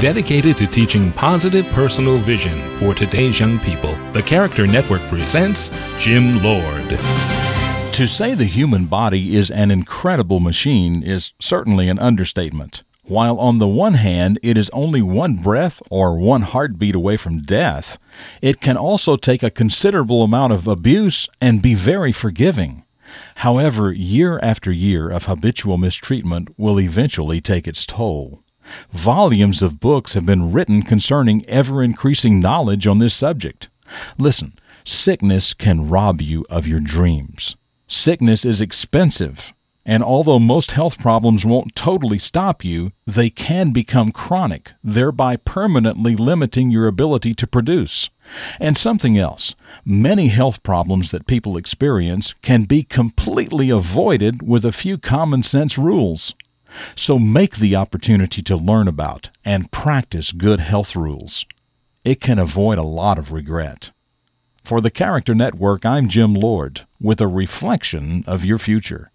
Dedicated to teaching positive personal vision for today's young people, the Character Network presents Jim Lord. To say the human body is an incredible machine is certainly an understatement. While on the one hand it is only one breath or one heartbeat away from death, it can also take a considerable amount of abuse and be very forgiving. However, year after year of habitual mistreatment will eventually take its toll. Volumes of books have been written concerning ever increasing knowledge on this subject. Listen, sickness can rob you of your dreams. Sickness is expensive, and although most health problems won't totally stop you, they can become chronic, thereby permanently limiting your ability to produce. And something else many health problems that people experience can be completely avoided with a few common sense rules. So make the opportunity to learn about and practice good health rules. It can avoid a lot of regret. For the Character Network, I'm Jim Lord with a reflection of your future.